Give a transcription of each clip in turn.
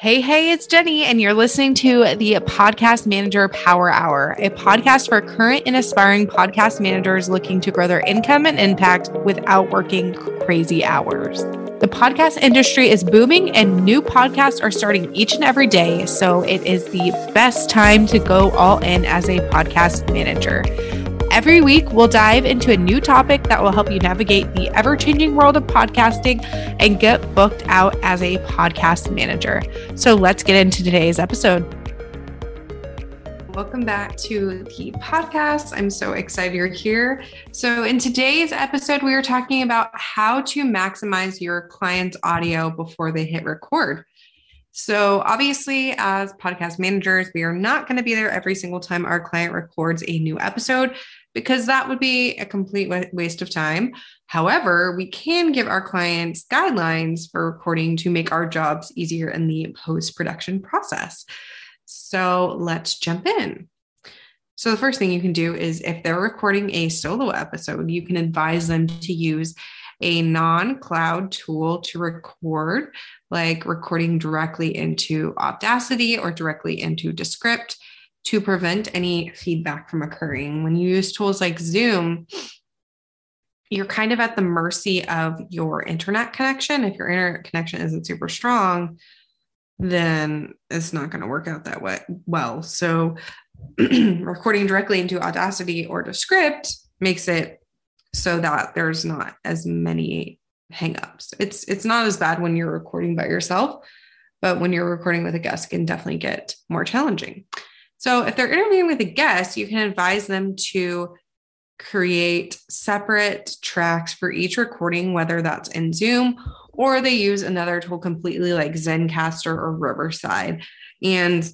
Hey, hey, it's Jenny, and you're listening to the Podcast Manager Power Hour, a podcast for current and aspiring podcast managers looking to grow their income and impact without working crazy hours. The podcast industry is booming, and new podcasts are starting each and every day. So it is the best time to go all in as a podcast manager. Every week, we'll dive into a new topic that will help you navigate the ever changing world of podcasting and get booked out as a podcast manager. So let's get into today's episode. Welcome back to the podcast. I'm so excited you're here. So, in today's episode, we are talking about how to maximize your client's audio before they hit record. So, obviously, as podcast managers, we are not going to be there every single time our client records a new episode because that would be a complete waste of time. However, we can give our clients guidelines for recording to make our jobs easier in the post production process. So let's jump in. So, the first thing you can do is if they're recording a solo episode, you can advise them to use a non cloud tool to record, like recording directly into Audacity or directly into Descript to prevent any feedback from occurring. When you use tools like Zoom, you're kind of at the mercy of your internet connection. If your internet connection isn't super strong, then it's not going to work out that way well. So recording directly into Audacity or Descript makes it so that there's not as many hangups. It's it's not as bad when you're recording by yourself, but when you're recording with a guest, can definitely get more challenging. So if they're interviewing with a guest, you can advise them to create separate tracks for each recording, whether that's in Zoom or they use another tool completely like Zencastr or Riverside. And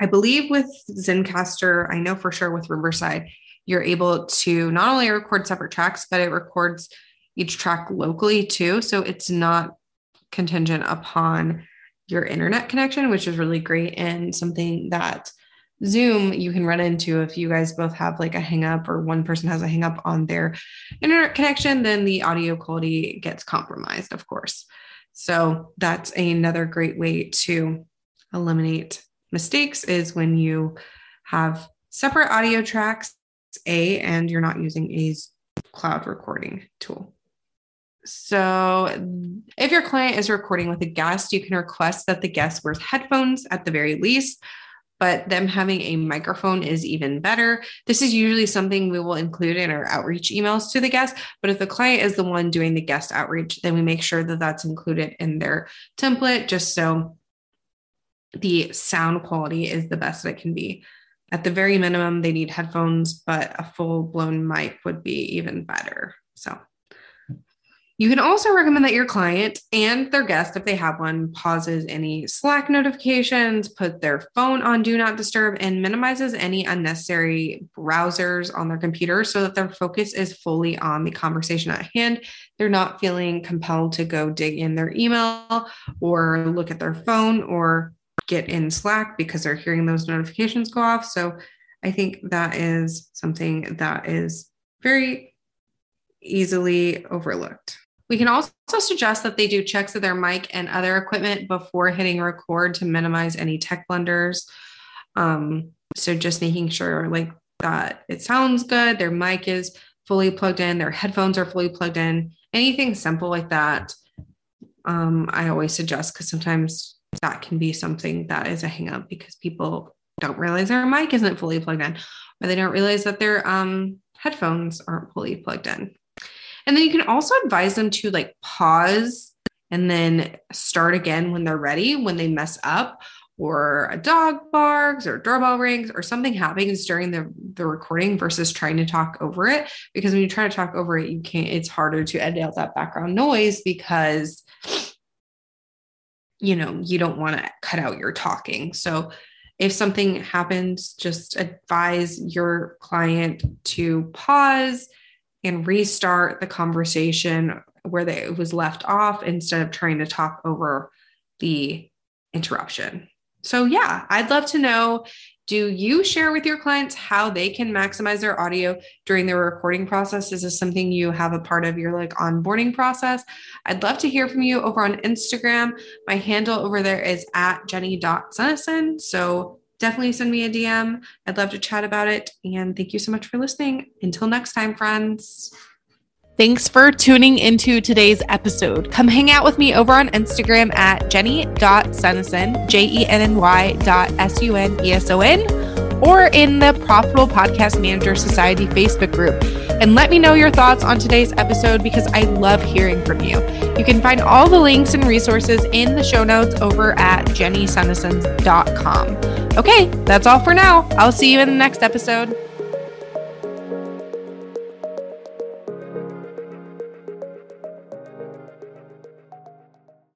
I believe with Zencastr, I know for sure with Riverside, you're able to not only record separate tracks, but it records each track locally too. So it's not contingent upon your internet connection, which is really great and something that Zoom you can run into if you guys both have like a hang up or one person has a hang up on their internet connection, then the audio quality gets compromised, of course. So that's another great way to eliminate mistakes is when you have separate audio tracks, A, and you're not using a cloud recording tool. So, if your client is recording with a guest, you can request that the guest wears headphones at the very least, but them having a microphone is even better. This is usually something we will include in our outreach emails to the guest. But if the client is the one doing the guest outreach, then we make sure that that's included in their template just so the sound quality is the best that it can be. At the very minimum, they need headphones, but a full blown mic would be even better. So, you can also recommend that your client and their guest, if they have one, pauses any Slack notifications, put their phone on do not disturb, and minimizes any unnecessary browsers on their computer so that their focus is fully on the conversation at hand. They're not feeling compelled to go dig in their email or look at their phone or get in Slack because they're hearing those notifications go off. So I think that is something that is very easily overlooked. We can also suggest that they do checks of their mic and other equipment before hitting record to minimize any tech blunders. Um, so just making sure like that it sounds good, their mic is fully plugged in, their headphones are fully plugged in, anything simple like that. Um, I always suggest because sometimes that can be something that is a hangup because people don't realize their mic isn't fully plugged in, or they don't realize that their um, headphones aren't fully plugged in. And then you can also advise them to like pause and then start again when they're ready, when they mess up or a dog barks or doorbell rings or something happens during the, the recording versus trying to talk over it. Because when you try to talk over it, you can't, it's harder to edit out that background noise because, you know, you don't want to cut out your talking. So if something happens, just advise your client to pause and restart the conversation where they, it was left off instead of trying to talk over the interruption. So, yeah, I'd love to know Do you share with your clients how they can maximize their audio during the recording process? Is this something you have a part of your like onboarding process? I'd love to hear from you over on Instagram. My handle over there is at jenny.suneson. So definitely send me a DM. I'd love to chat about it. And thank you so much for listening. Until next time, friends. Thanks for tuning into today's episode. Come hang out with me over on Instagram at jenny.suneson, J E N N Y dot S U N E S O N, or in the Profitable Podcast Manager Society Facebook group. And let me know your thoughts on today's episode because I love hearing from you. You can find all the links and resources in the show notes over at jennysuneson.com. Okay, that's all for now. I'll see you in the next episode.